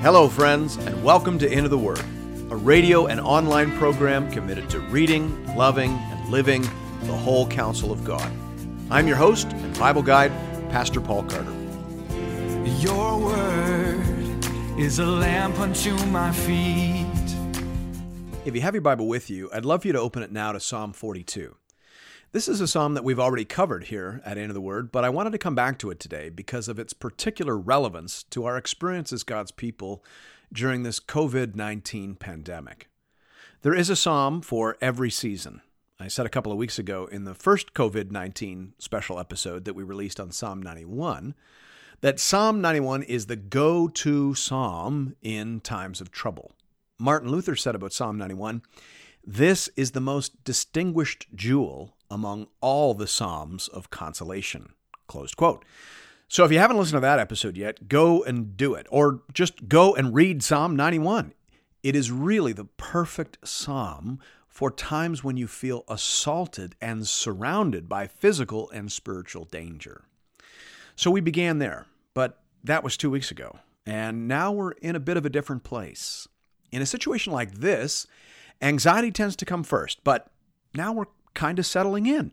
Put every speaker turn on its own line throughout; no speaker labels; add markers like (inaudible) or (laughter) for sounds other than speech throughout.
Hello, friends, and welcome to Into the Word, a radio and online program committed to reading, loving, and living the whole counsel of God. I'm your host and Bible guide, Pastor Paul Carter.
Your word is a lamp unto my feet.
If you have your Bible with you, I'd love for you to open it now to Psalm 42. This is a psalm that we've already covered here at Into the Word, but I wanted to come back to it today because of its particular relevance to our experience as God's people during this COVID 19 pandemic. There is a psalm for every season. I said a couple of weeks ago in the first COVID 19 special episode that we released on Psalm 91 that Psalm 91 is the go to psalm in times of trouble. Martin Luther said about Psalm 91 this is the most distinguished jewel among all the Psalms of consolation. Closed quote. So if you haven't listened to that episode yet, go and do it, or just go and read Psalm 91. It is really the perfect psalm for times when you feel assaulted and surrounded by physical and spiritual danger. So we began there, but that was two weeks ago, and now we're in a bit of a different place. In a situation like this, anxiety tends to come first, but now we're kind of settling in.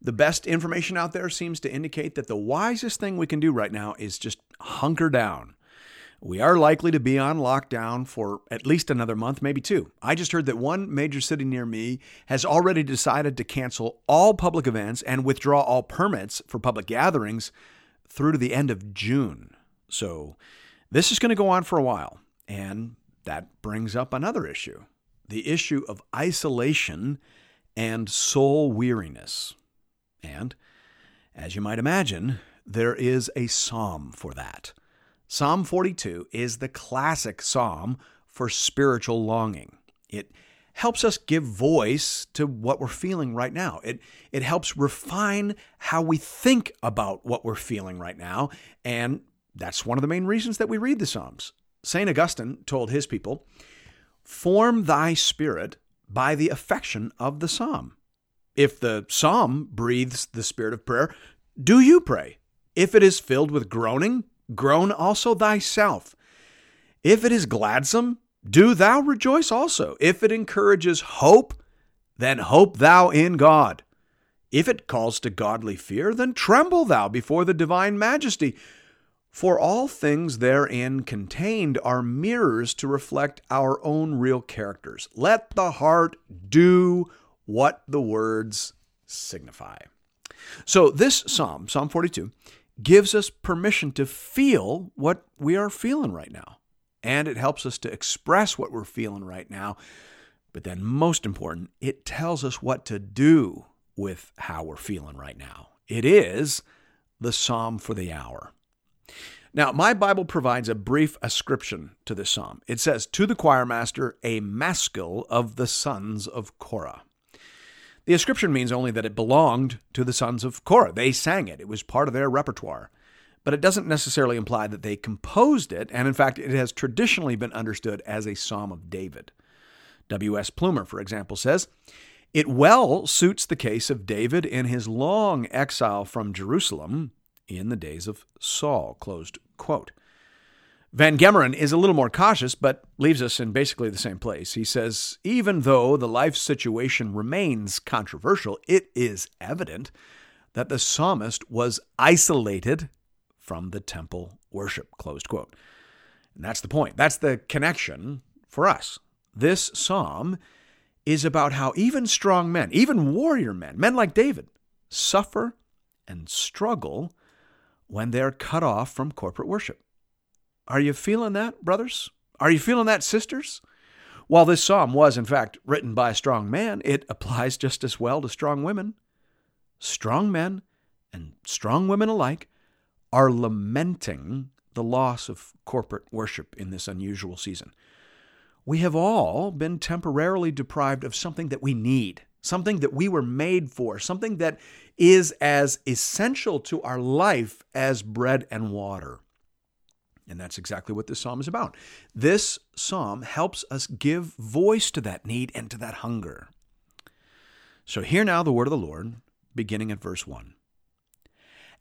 The best information out there seems to indicate that the wisest thing we can do right now is just hunker down. We are likely to be on lockdown for at least another month, maybe two. I just heard that one major city near me has already decided to cancel all public events and withdraw all permits for public gatherings through to the end of June. So this is going to go on for a while. And that brings up another issue the issue of isolation and soul weariness. And, as you might imagine, there is a psalm for that. Psalm 42 is the classic psalm for spiritual longing. It helps us give voice to what we're feeling right now. It, it helps refine how we think about what we're feeling right now. And that's one of the main reasons that we read the Psalms. St. Augustine told his people, Form thy spirit by the affection of the psalm. If the psalm breathes the spirit of prayer, do you pray? If it is filled with groaning, groan also thyself. If it is gladsome, do thou rejoice also. If it encourages hope, then hope thou in God. If it calls to godly fear, then tremble thou before the divine majesty. For all things therein contained are mirrors to reflect our own real characters. Let the heart do what the words signify. So, this psalm, Psalm 42, gives us permission to feel what we are feeling right now. And it helps us to express what we're feeling right now. But then, most important, it tells us what to do with how we're feeling right now. It is the psalm for the hour. Now, my Bible provides a brief ascription to this psalm. It says, To the choir master, a maskil of the sons of Korah. The ascription means only that it belonged to the sons of Korah. They sang it, it was part of their repertoire. But it doesn't necessarily imply that they composed it, and in fact, it has traditionally been understood as a psalm of David. W.S. Plumer, for example, says, It well suits the case of David in his long exile from Jerusalem in the days of Saul. Closed quote. Van Gemeren is a little more cautious, but leaves us in basically the same place. He says, even though the life situation remains controversial, it is evident that the psalmist was isolated from the temple worship. Closed quote. And that's the point. That's the connection for us. This psalm is about how even strong men, even warrior men, men like David, suffer and struggle when they're cut off from corporate worship. Are you feeling that, brothers? Are you feeling that, sisters? While this psalm was, in fact, written by a strong man, it applies just as well to strong women. Strong men and strong women alike are lamenting the loss of corporate worship in this unusual season. We have all been temporarily deprived of something that we need something that we were made for, something that is as essential to our life as bread and water. And that's exactly what this psalm is about. This psalm helps us give voice to that need and to that hunger. So, hear now the word of the Lord, beginning at verse 1.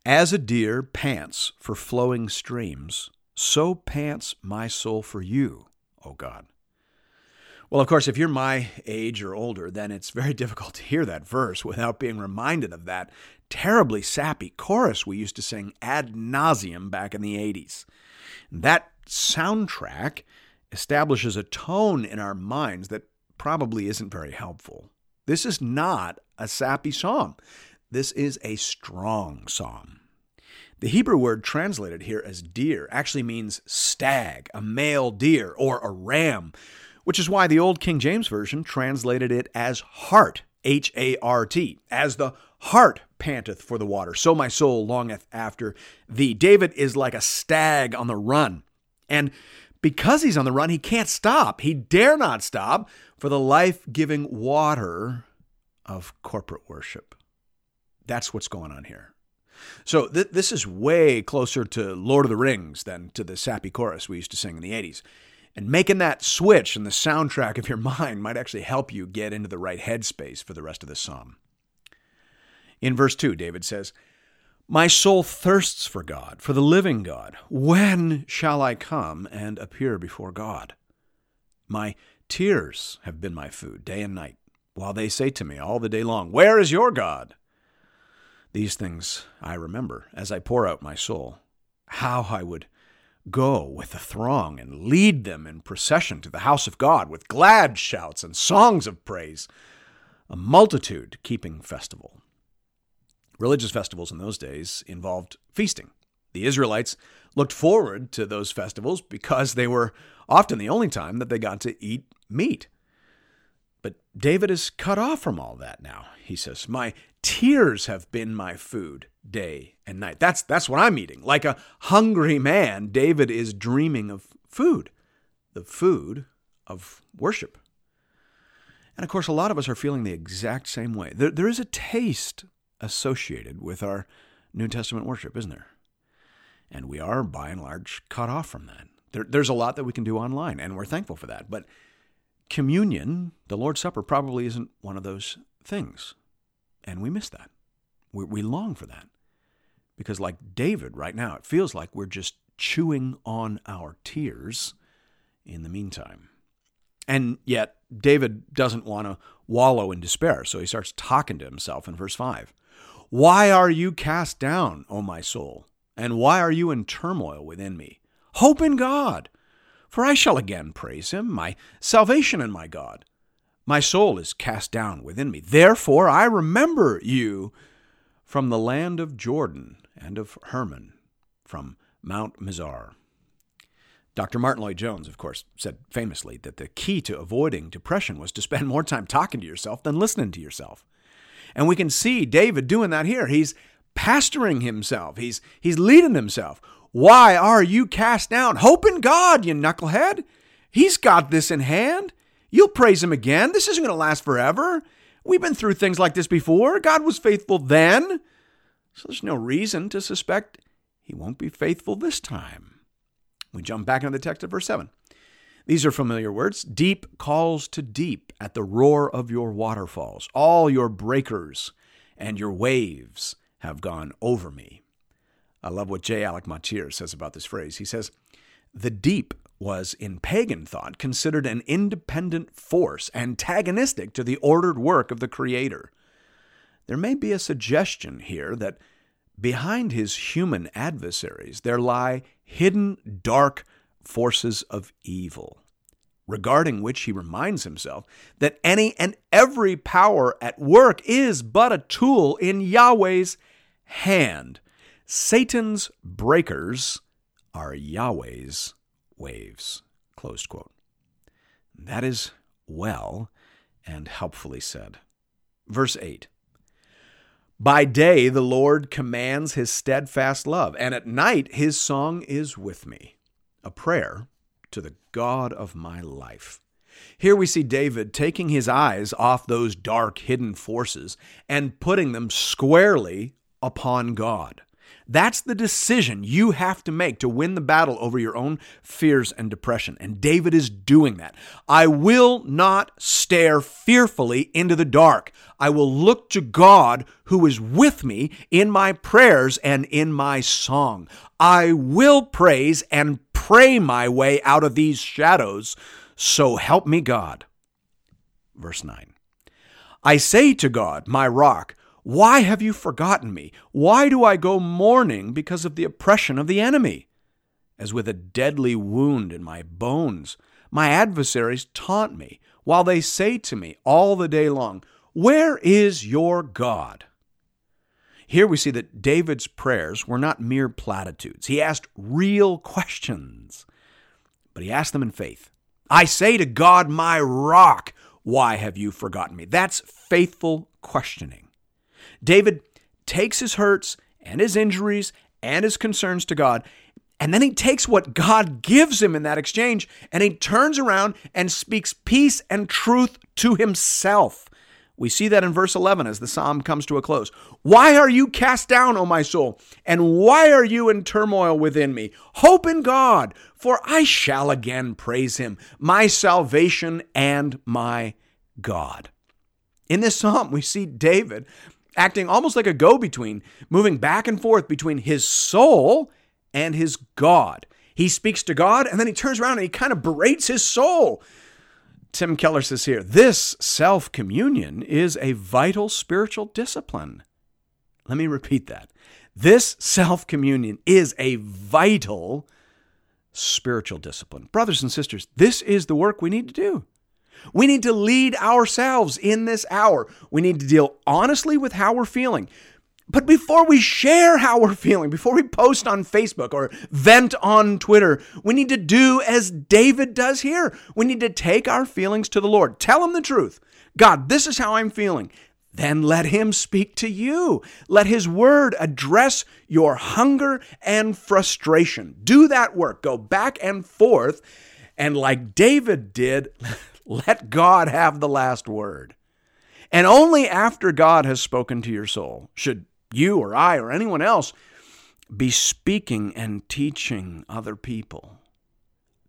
As a deer pants for flowing streams, so pants my soul for you, O God. Well, of course, if you're my age or older, then it's very (laughs) difficult to hear that verse without being reminded of that terribly sappy chorus we used to sing ad nauseum back in the 80s. That soundtrack establishes a tone in our minds that probably isn't very helpful. This is not a sappy psalm. This is a strong psalm. The Hebrew word translated here as deer actually means stag, a male deer, or a ram, which is why the old King James Version translated it as hart, H A R T, as the hart panteth for the water, so my soul longeth after thee. David is like a stag on the run. And because he's on the run, he can't stop. He dare not stop for the life giving water of corporate worship. That's what's going on here. So th- this is way closer to Lord of the Rings than to the sappy chorus we used to sing in the 80s. And making that switch in the soundtrack of your mind might actually help you get into the right headspace for the rest of the psalm. In verse 2, David says, My soul thirsts for God, for the living God. When shall I come and appear before God? My tears have been my food day and night, while they say to me all the day long, Where is your God? These things I remember as I pour out my soul. How I would go with the throng and lead them in procession to the house of God with glad shouts and songs of praise, a multitude keeping festival. Religious festivals in those days involved feasting. The Israelites looked forward to those festivals because they were often the only time that they got to eat meat. But David is cut off from all that now. He says, My tears have been my food day and night. That's, that's what I'm eating. Like a hungry man, David is dreaming of food, the food of worship. And of course, a lot of us are feeling the exact same way. There, there is a taste associated with our New Testament worship, isn't there? And we are, by and large, cut off from that. There, there's a lot that we can do online, and we're thankful for that. But communion, the Lord's Supper, probably isn't one of those things. And we miss that. We, we long for that. Because, like David right now, it feels like we're just chewing on our tears in the meantime. And yet, David doesn't want to wallow in despair, so he starts talking to himself in verse 5. Why are you cast down, O my soul? And why are you in turmoil within me? Hope in God, for I shall again praise him, my salvation and my God. My soul is cast down within me. Therefore I remember you from the land of Jordan and of Hermon, from Mount Mizar. Dr. Martyn Lloyd-Jones, of course, said famously that the key to avoiding depression was to spend more time talking to yourself than listening to yourself. And we can see David doing that here. He's pastoring himself. He's he's leading himself. Why are you cast down? Hope in God, you knucklehead. He's got this in hand. You'll praise him again. This isn't going to last forever. We've been through things like this before. God was faithful then. So there's no reason to suspect he won't be faithful this time. We jump back into the text of verse 7. These are familiar words. Deep calls to deep at the roar of your waterfalls. All your breakers and your waves have gone over me. I love what J. Alec Motyer says about this phrase. He says, The deep was, in pagan thought, considered an independent force, antagonistic to the ordered work of the Creator. There may be a suggestion here that behind his human adversaries there lie hidden dark forces of evil, regarding which he reminds himself that any and every power at work is but a tool in Yahweh's hand. Satan's breakers are Yahweh's waves. Closed quote. That is well and helpfully said. Verse 8 By day the Lord commands his steadfast love, and at night his song is with me. A prayer to the God of my life. Here we see David taking his eyes off those dark, hidden forces and putting them squarely upon God. That's the decision you have to make to win the battle over your own fears and depression. And David is doing that. I will not stare fearfully into the dark. I will look to God who is with me in my prayers and in my song. I will praise and pray my way out of these shadows. So help me God. Verse 9 I say to God, my rock, why have you forgotten me? Why do I go mourning because of the oppression of the enemy? As with a deadly wound in my bones, my adversaries taunt me, while they say to me all the day long, Where is your God? Here we see that David's prayers were not mere platitudes. He asked real questions, but he asked them in faith. I say to God, my rock, why have you forgotten me? That's faithful questioning. David takes his hurts and his injuries and his concerns to God, and then he takes what God gives him in that exchange and he turns around and speaks peace and truth to himself. We see that in verse 11 as the psalm comes to a close. Why are you cast down, O my soul? And why are you in turmoil within me? Hope in God, for I shall again praise him, my salvation and my God. In this psalm, we see David acting almost like a go between, moving back and forth between his soul and his God. He speaks to God and then he turns around and he kind of berates his soul. Tim Keller says here this self communion is a vital spiritual discipline. Let me repeat that. This self communion is a vital spiritual discipline. Brothers and sisters, this is the work we need to do. We need to lead ourselves in this hour. We need to deal honestly with how we're feeling. But before we share how we're feeling, before we post on Facebook or vent on Twitter, we need to do as David does here. We need to take our feelings to the Lord. Tell him the truth. God, this is how I'm feeling. Then let him speak to you. Let his word address your hunger and frustration. Do that work. Go back and forth. And like David did, (laughs) let God have the last word. And only after God has spoken to your soul should you or I or anyone else be speaking and teaching other people.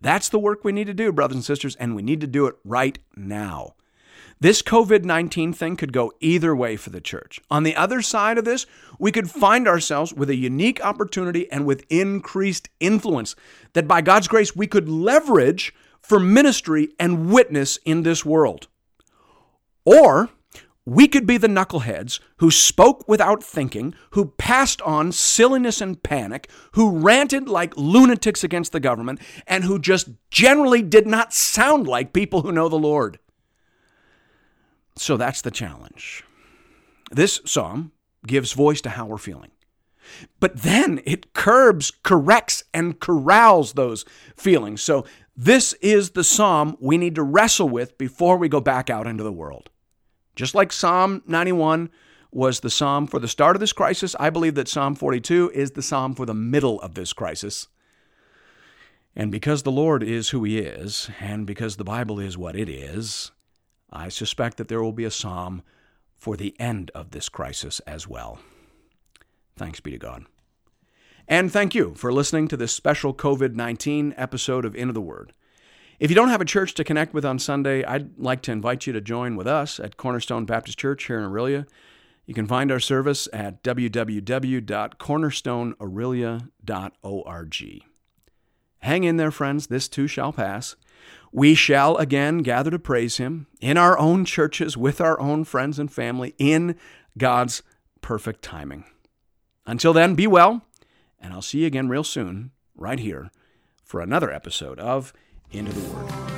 That's the work we need to do, brothers and sisters, and we need to do it right now. This COVID 19 thing could go either way for the church. On the other side of this, we could find ourselves with a unique opportunity and with increased influence that by God's grace we could leverage for ministry and witness in this world. Or we could be the knuckleheads who spoke without thinking, who passed on silliness and panic, who ranted like lunatics against the government, and who just generally did not sound like people who know the Lord. So that's the challenge. This psalm gives voice to how we're feeling. But then it curbs, corrects, and corrals those feelings. So this is the psalm we need to wrestle with before we go back out into the world. Just like Psalm 91 was the psalm for the start of this crisis, I believe that Psalm 42 is the psalm for the middle of this crisis. And because the Lord is who He is, and because the Bible is what it is, I suspect that there will be a psalm for the end of this crisis as well. Thanks be to God. And thank you for listening to this special COVID 19 episode of Into the Word. If you don't have a church to connect with on Sunday, I'd like to invite you to join with us at Cornerstone Baptist Church here in Orillia. You can find our service at www.cornerstoneorillia.org. Hang in there, friends. This too shall pass. We shall again gather to praise Him in our own churches with our own friends and family in God's perfect timing. Until then, be well, and I'll see you again real soon, right here, for another episode of into the Word.